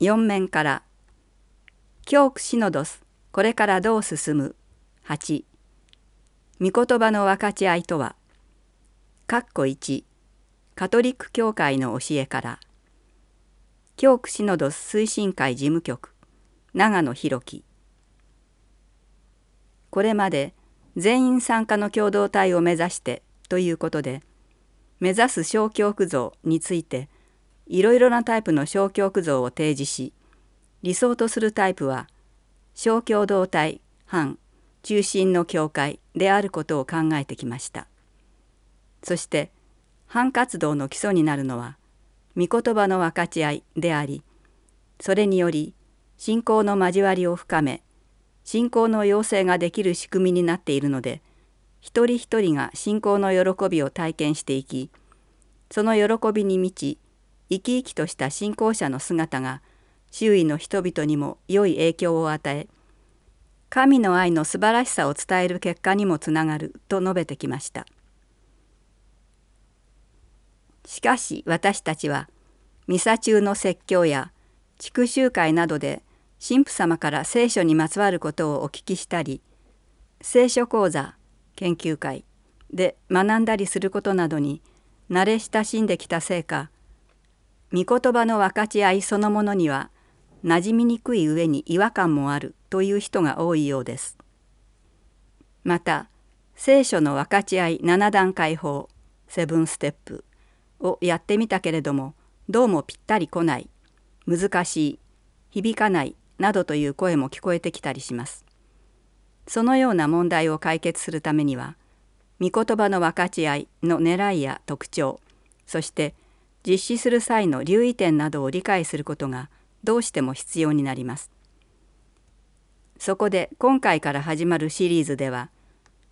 4面から「教区シノドス。これからどう進む」8御言葉の分かち合いとは。括弧1カトリック教会の教えから。教区シノドス推進会事務局。長野博樹。これまで。全員参加の共同体を目指して。ということで。目指す小教区像について。いろいろなタイプの小教区像を提示し理想とするタイプは小共同体反中心の教会であることを考えてきました。そして反活動の基礎になるのは御言葉の分かち合いでありそれにより信仰の交わりを深め信仰の要請ができる仕組みになっているので一人一人が信仰の喜びを体験していきその喜びに満ち生き生きとした信仰者の姿が周囲の人々にも良い影響を与え神の愛の素晴らしさを伝える結果にもつながると述べてきました。しかし私たちはミサ中の説教や地区集会などで神父様から聖書にまつわることをお聞きしたり聖書講座研究会で学んだりすることなどに慣れ親しんできたせいか御言葉の分かち合いそのものには馴染みにくい上に違和感もあるという人が多いようです。また聖書の分かち合い7段階法セブンステップをやってみたけれどもどうもぴったり来ない難しい響かないなどという声も聞こえてきたりします。そのような問題を解決するためには御言葉の分かち合いの狙いや特徴そして実施する際の留意点などを理解することがどうしても必要になります。そこで今回から始まるシリーズでは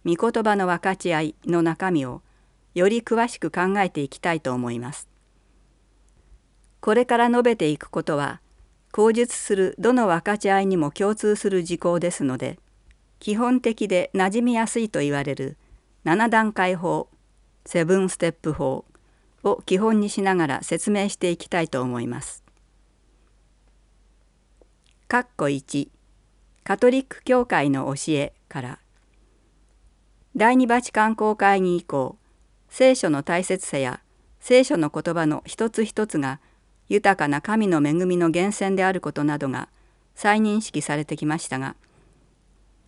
御言葉の分かち合いの中身をより詳しく考えていきたいと思います。これから述べていくことは口述するどの分かち合いにも共通する事項ですので基本的で馴染みやすいと言われる7段階法セブンステップ法を基本にしながら説明していきたいと思います。括弧1カトリック教会の教えから第二バチカン公会議以降聖書の大切さや聖書の言葉の一つ一つが豊かな神の恵みの源泉であることなどが再認識されてきましたが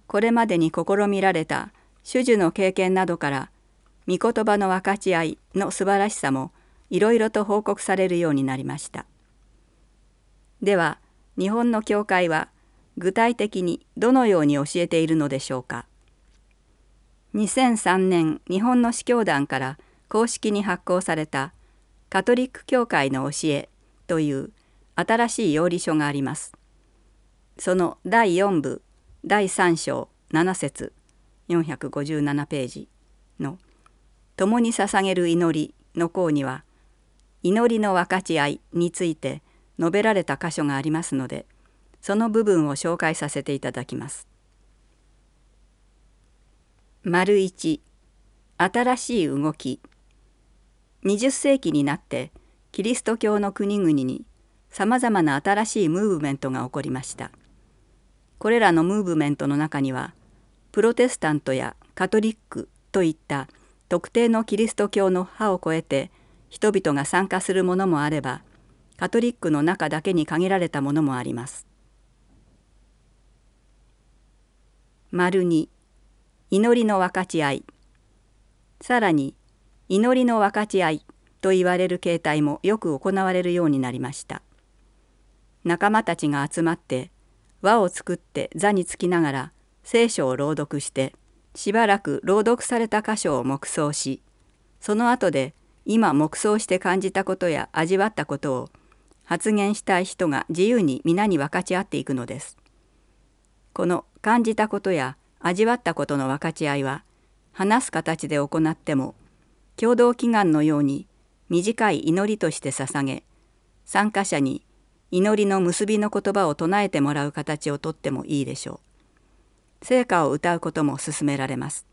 これまでに試みられた種々の経験などから御言葉の分かち合いの素晴らしさもいろいろと報告されるようになりました。では日本の教会は具体的にどのように教えているのでしょうか。2003年日本の司教団から公式に発行されたカトリック教会の教えという新しい要理書があります。その第4部第3章7節457ページの「共に捧げる祈り」の項には祈りの分かち合いについて述べられた箇所がありますのでその部分を紹介させていただきます。丸一新しい動き20世紀になってキリスト教の国々にさまざまな新しいムーブメントが起こりました。これらのムーブメントの中にはプロテスタントやカトリックといった特定のキリスト教の派を超えて人々が参加するものもあればカトリックの中だけに限られたものもあります。丸2祈りの分かち合いさらに祈りの分かち合いと言われる形態もよく行われるようになりました仲間たちが集まって輪を作って座につきながら聖書を朗読してしばらく朗読された箇所を黙想しその後で今黙想して感じたことや味わったことを発言したい人が自由に皆に分かち合っていくのです。この感じたことや味わったことの分かち合いは話す形で行っても共同祈願のように短い祈りとして捧げ参加者に祈りの結びの言葉を唱えてもらう形をとってもいいでしょう。聖歌を歌うことも勧められます。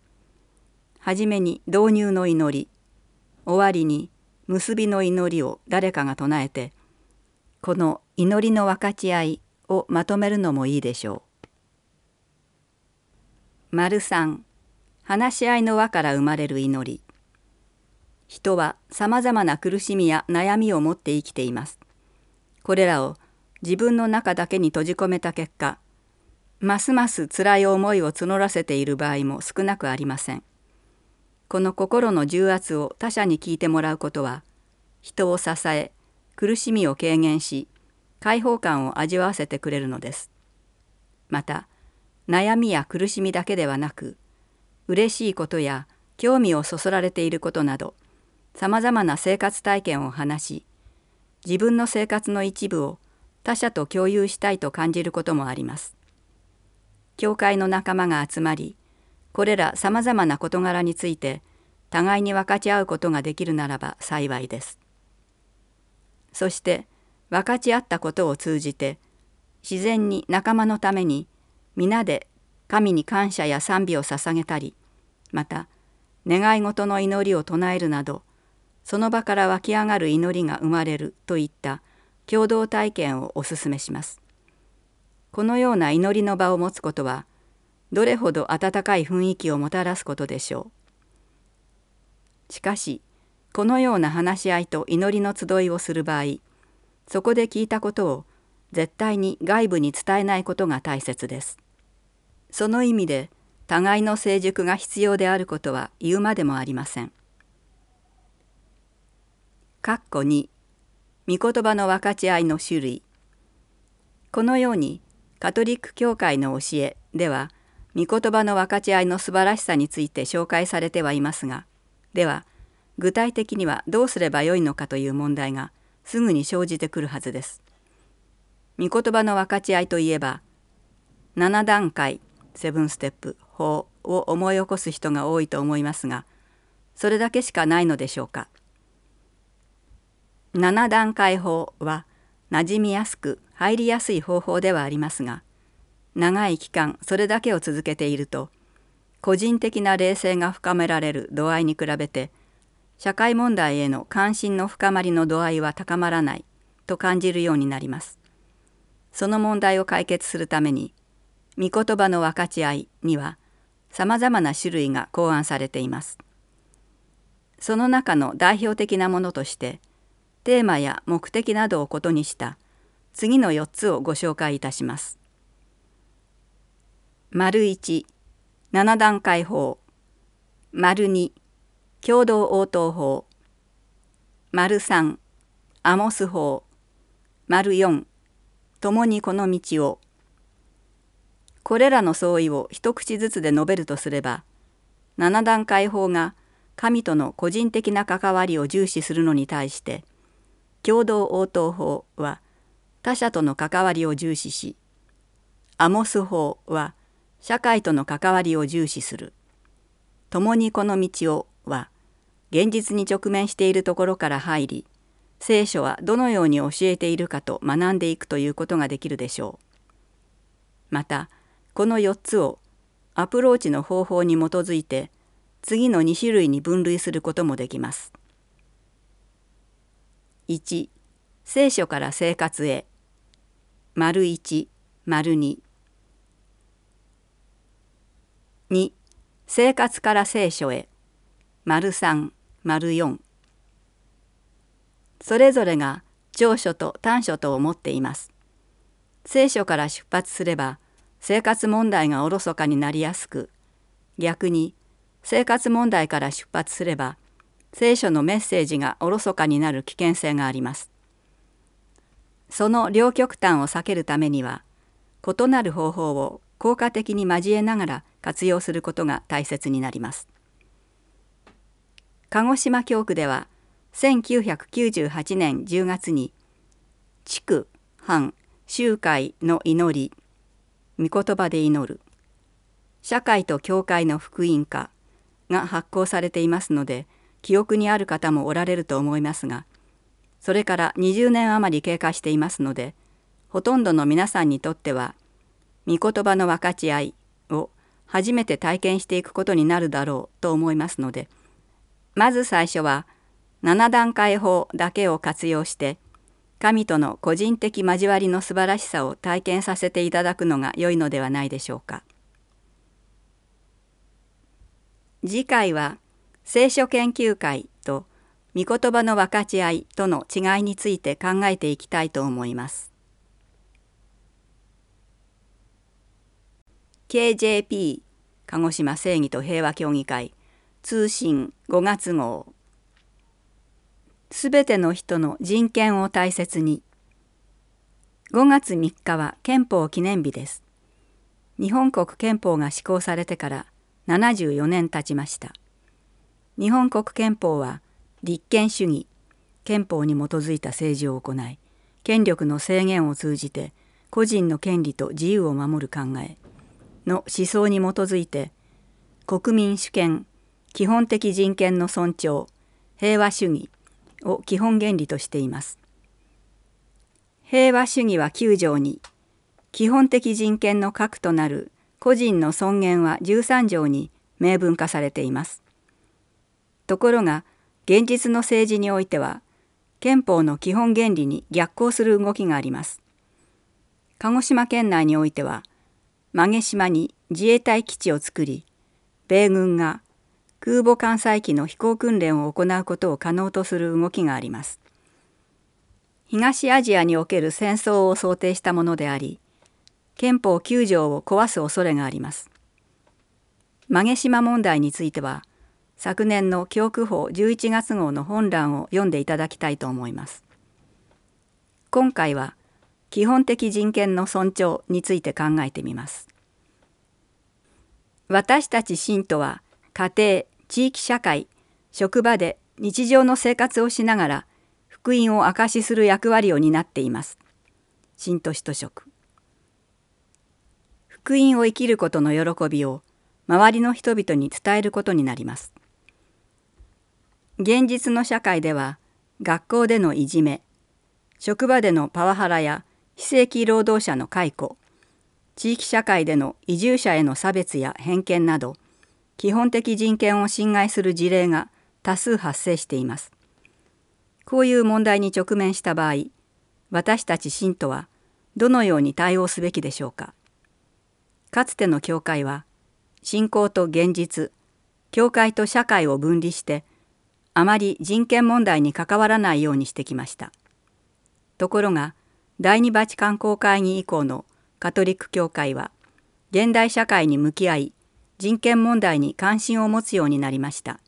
はじめに導入の祈り終わりに結びの祈りを誰かが唱えてこの祈りの分かち合いをまとめるのもいいでしょう。丸三話し合いの輪から生まれる祈り人はさまざまな苦しみや悩みを持って生きています。これらを自分の中だけに閉じ込めた結果ますます辛い思いを募らせている場合も少なくありません。この心の重圧を他者に聞いてもらうことは人を支え苦しみを軽減し解放感を味わわせてくれるのです。また悩みや苦しみだけではなく嬉しいことや興味をそそられていることなどさまざまな生活体験を話し自分の生活の一部を他者と共有したいと感じることもあります。教会の仲間が集まりこれらさまざまな事柄について互いに分かち合うことができるならば幸いです。そして分かち合ったことを通じて自然に仲間のために皆で神に感謝や賛美を捧げたりまた願い事の祈りを唱えるなどその場から湧き上がる祈りが生まれるといった共同体験をお勧めします。このような祈りの場を持つことはどれほど温かい雰囲気をもたらすことでしょう。しかしこのような話し合いと祈りの集いをする場合そこで聞いたことを絶対に外部に伝えないことが大切です。その意味で互いの成熟が必要であることは言うまでもありません。括弧2御言葉の分かち合いの種類このようにカトリック教会の教えでは御言葉の分かち合いの素晴らしさについて紹介されてはいますがでは具体的にはどうすればよいのかという問題がすぐに生じてくるはずです。御言葉の分かち合いといえば7段階セブンステップ法を思い起こす人が多いと思いますがそれだけしかないのでしょうか。7段階法は馴染みやすく入りやすい方法ではありますが長い期間それだけを続けていると個人的な冷静が深められる度合いに比べて社会問題への関心の深まりの度合いは高まらないと感じるようになります。その問題を解決するために御言葉の分かち合いにはさまざまな種類が考案されています。その中の代表的なものとしてテーマや目的などをことにした次の4つをご紹介いたします。丸1、7段階法。丸2、共同応答法。丸3、アモス法。丸4、共にこの道を。これらの相違を一口ずつで述べるとすれば、7段階法が神との個人的な関わりを重視するのに対して、共同応答法は他者との関わりを重視しアモス法は社会との関わりを重視する共にこの道をは現実に直面しているところから入り聖書はどのように教えているかと学んでいくということができるでしょう。またこの4つをアプローチの方法に基づいて次の2種類に分類することもできます。1聖書から生活へ丸1丸2 2生活から聖書へ丸3丸4それぞれが長所と短所とを持っています。聖書から出発すれば生活問題がおろそかになりやすく逆に生活問題から出発すれば聖書のメッセージがおろそかになる危険性があります。その両極端を避けるためには異なる方法を効果的に交えながら活用することが大切になります。鹿児島教区では1998年10月に地区藩集会の祈り御言葉で祈る社会と教会の福音化が発行されていますので記憶にある方もおられると思いますがそれから20年余り経過していますのでほとんどの皆さんにとっては御言葉の分かち合いを初めて体験していくことになるだろうと思いますのでまず最初は7段階法だけを活用して神との個人的交わりの素晴らしさを体験させていただくのが良いのではないでしょうか。次回は聖書研究会御言葉の分かち合いとの違いについて考えていきたいと思います。KJP 鹿児島正義と平和協議会通信5月号。すべての人の人権を大切に。5月3日は憲法記念日です。日本国憲法が施行されてから74年経ちました。日本国憲法は立憲主義憲法に基づいた政治を行い権力の制限を通じて個人の権利と自由を守る考えの思想に基づいて国民主権基本的人権の尊重平和主義を基本原理としています。平和主義は9条に基本的人権の核となる個人の尊厳は13条に明文化されています。ところが現実の政治においては憲法の基本原理に逆行する動きがあります。鹿児島県内においては馬毛島に自衛隊基地を作り米軍が空母艦載機の飛行訓練を行うことを可能とする動きがあります。東アジアにおける戦争を想定したものであり憲法9条を壊す恐れがあります。馬毛島問題については昨年の教区法11月号の本欄を読んでいただきたいと思います。今回は基本的人権の尊重について考えてみます。私たち信徒は家庭地域社会職場で日常の生活をしながら福音を証しする役割を担っています。信徒使徒職福音を生きることの喜びを周りの人々に伝えることになります。現実の社会では学校でのいじめ職場でのパワハラや非正規労働者の解雇地域社会での移住者への差別や偏見など基本的人権を侵害する事例が多数発生しています。こういう問題に直面した場合私たち信徒はどのように対応すべきでしょうかかつての教会は信仰と現実教会と社会を分離してあまり人権問題に関わらないようにしてきました。ところが第二バチカン公会議以降のカトリック教会は現代社会に向き合い人権問題に関心を持つようになりました。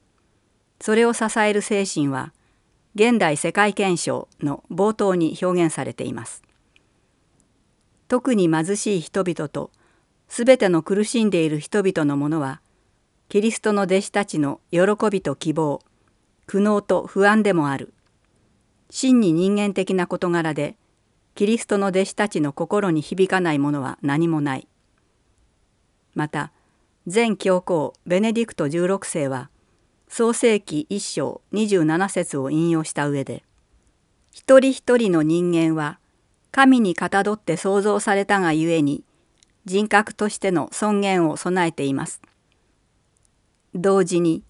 それを支える精神は現代世界憲章の冒頭に表現されています。特に貧しい人々と全ての苦しんでいる人々のものはキリストの弟子たちの喜びと希望苦悩と不安でもある真に人間的な事柄でキリストの弟子たちの心に響かないものは何もない。また前教皇ベネディクト16世は創世紀1章27節を引用した上で「一人一人の人間は神にかたどって創造されたがゆえに人格としての尊厳を備えています」。同時に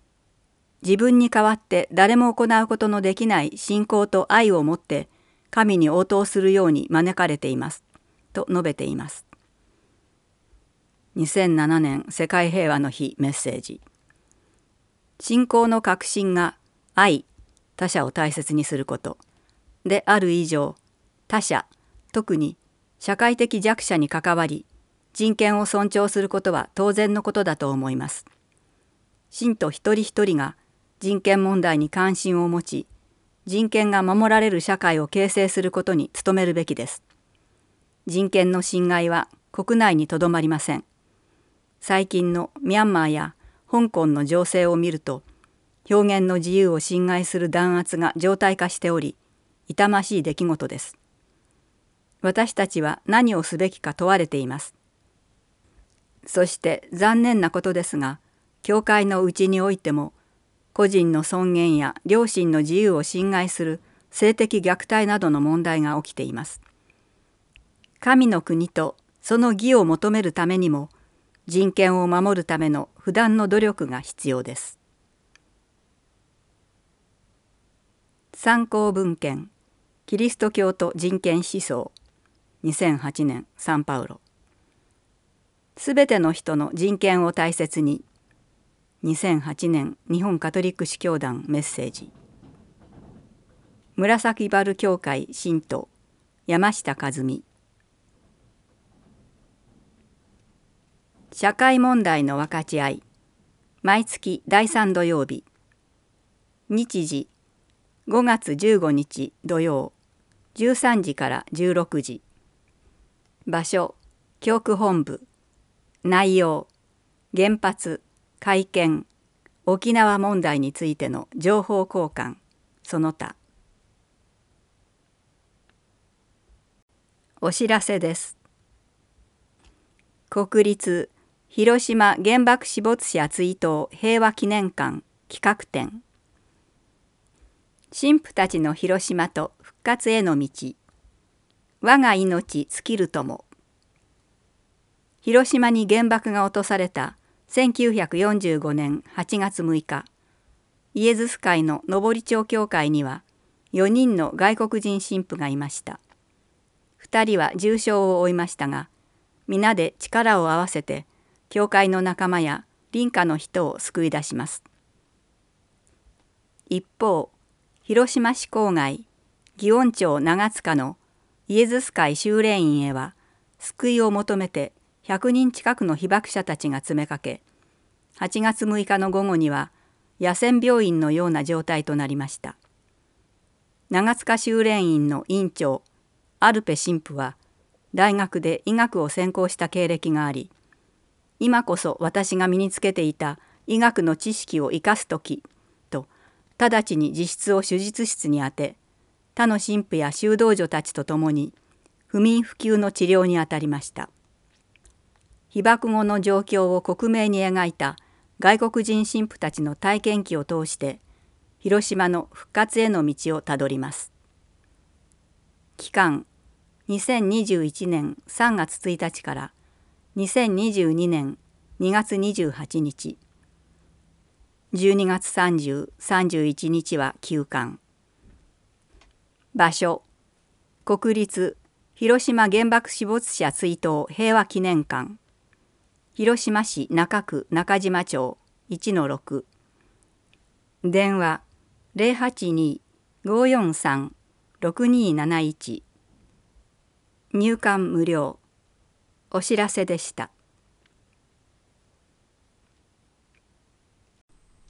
自分に代わって誰も行うことのできない信仰と愛をもって神に応答するように招かれています。と述べています。2007年世界平和の日メッセージ。信仰の核心が愛他者を大切にすること。である以上他者特に社会的弱者に関わり人権を尊重することは当然のことだと思います。信徒一人一人が人権問題に関心を持ち人権が守られる社会を形成することに努めるべきです。人権の侵害は国内にとどまりません。最近のミャンマーや香港の情勢を見ると表現の自由を侵害する弾圧が常態化しており痛ましい出来事です。私たちは何をすべきか問われています。そして残念なことですが教会のうちにおいても個人の尊厳や良心の自由を侵害する性的虐待などの問題が起きています。神の国とその義を求めるためにも人権を守るための不断の努力が必要です。参考文献キリスト教と人権思想2008年サンパウロすべての人の人権を大切に2008年日本カトリック司教団メッセージ。紫原教会信徒山下和美。社会問題の分かち合い毎月第3土曜日。日時5月15日土曜13時から16時。場所教区本部。内容原発。会見沖縄問題についての情報交換その他。お知らせです。国立広島原爆死没者追悼平和記念館企画展。神父たちの広島と復活への道。我が命尽きるとも。広島に原爆が落とされた1945年8月6日イエズス会の上り町教会には4人の外国人神父がいました。2人は重傷を負いましたが皆で力を合わせて教会の仲間や隣家の人を救い出します。一方広島市郊外祇園町長塚のイエズス会修霊院へは救いを求めて100人近くの被爆者たちが詰めかけ8月6日の午後には野戦病院のような状態となりました。長塚修練院の院長アルペ神父は大学で医学を専攻した経歴があり今こそ私が身につけていた医学の知識を生かす時と直ちに自室を手術室にあて他の神父や修道女たちと共に不眠不休の治療にあたりました。被爆後の状況を克明に描いた外国人神父たちの体験記を通して広島の復活への道をたどります。期間2021年3月1日から2022年2月28日12月3031日は休館。場所国立広島原爆死没者追悼平和記念館。広島市中区中島町1-6電話082-543-6271入館無料。お知らせでした。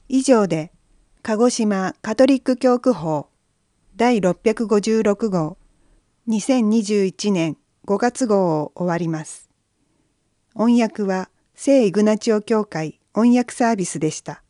以上で鹿児島カトリック教区法第656号2021年5月号を終わります。音訳は聖イグナチオ教会音訳サービスでした。